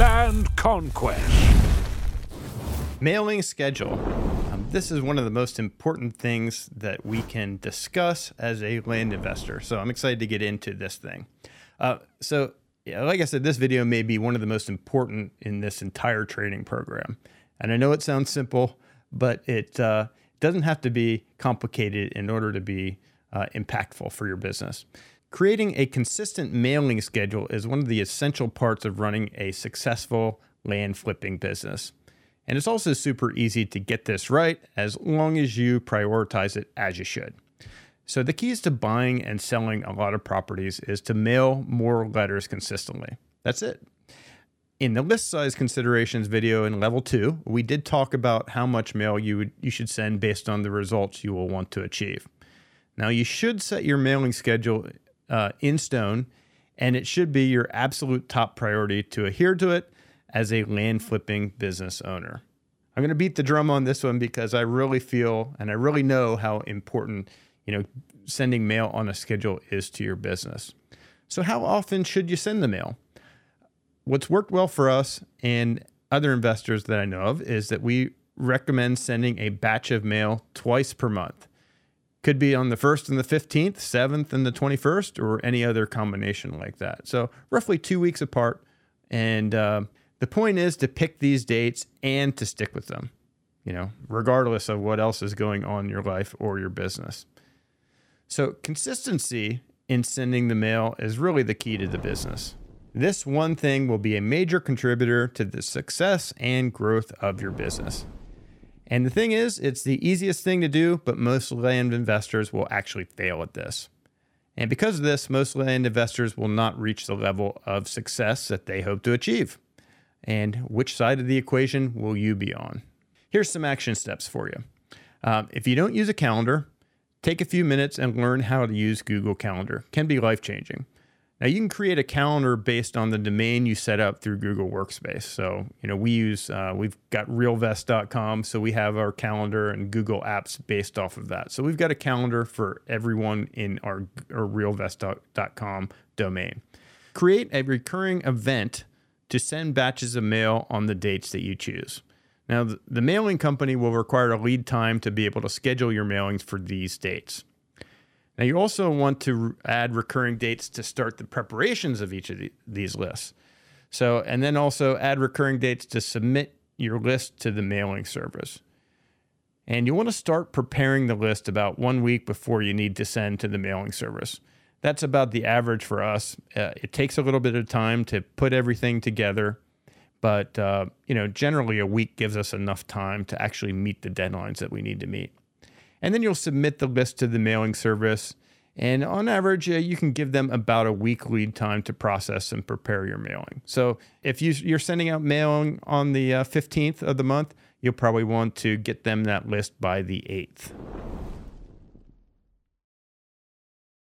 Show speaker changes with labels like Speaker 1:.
Speaker 1: Land Conquest.
Speaker 2: Mailing schedule. Um, this is one of the most important things that we can discuss as a land investor. So I'm excited to get into this thing. Uh, so, yeah, like I said, this video may be one of the most important in this entire training program. And I know it sounds simple, but it uh, doesn't have to be complicated in order to be uh, impactful for your business. Creating a consistent mailing schedule is one of the essential parts of running a successful land flipping business. And it's also super easy to get this right as long as you prioritize it as you should. So, the keys to buying and selling a lot of properties is to mail more letters consistently. That's it. In the list size considerations video in level two, we did talk about how much mail you, would, you should send based on the results you will want to achieve. Now, you should set your mailing schedule uh, in stone, and it should be your absolute top priority to adhere to it as a land flipping business owner. I'm going to beat the drum on this one because I really feel and I really know how important, you know, sending mail on a schedule is to your business. So how often should you send the mail? What's worked well for us and other investors that I know of is that we recommend sending a batch of mail twice per month. Could be on the 1st and the 15th, 7th and the 21st, or any other combination like that. So, roughly two weeks apart. And uh, the point is to pick these dates and to stick with them, you know, regardless of what else is going on in your life or your business. So, consistency in sending the mail is really the key to the business. This one thing will be a major contributor to the success and growth of your business. And the thing is, it's the easiest thing to do, but most land investors will actually fail at this. And because of this, most land investors will not reach the level of success that they hope to achieve. And which side of the equation will you be on? Here's some action steps for you. Um, if you don't use a calendar, take a few minutes and learn how to use Google Calendar. Can be life changing. Now you can create a calendar based on the domain you set up through Google Workspace. So, you know, we use, uh, we've got realvest.com. So we have our calendar and Google apps based off of that. So we've got a calendar for everyone in our, our realvest.com domain. Create a recurring event to send batches of mail on the dates that you choose. Now, the mailing company will require a lead time to be able to schedule your mailings for these dates. Now, you also want to add recurring dates to start the preparations of each of the, these lists. So, and then also add recurring dates to submit your list to the mailing service. And you want to start preparing the list about one week before you need to send to the mailing service. That's about the average for us. Uh, it takes a little bit of time to put everything together, but uh, you know, generally a week gives us enough time to actually meet the deadlines that we need to meet. And then you'll submit the list to the mailing service. And on average, uh, you can give them about a week lead time to process and prepare your mailing. So if you, are sending out mailing on the uh, 15th of the month, you'll probably want to get them that list by the 8th.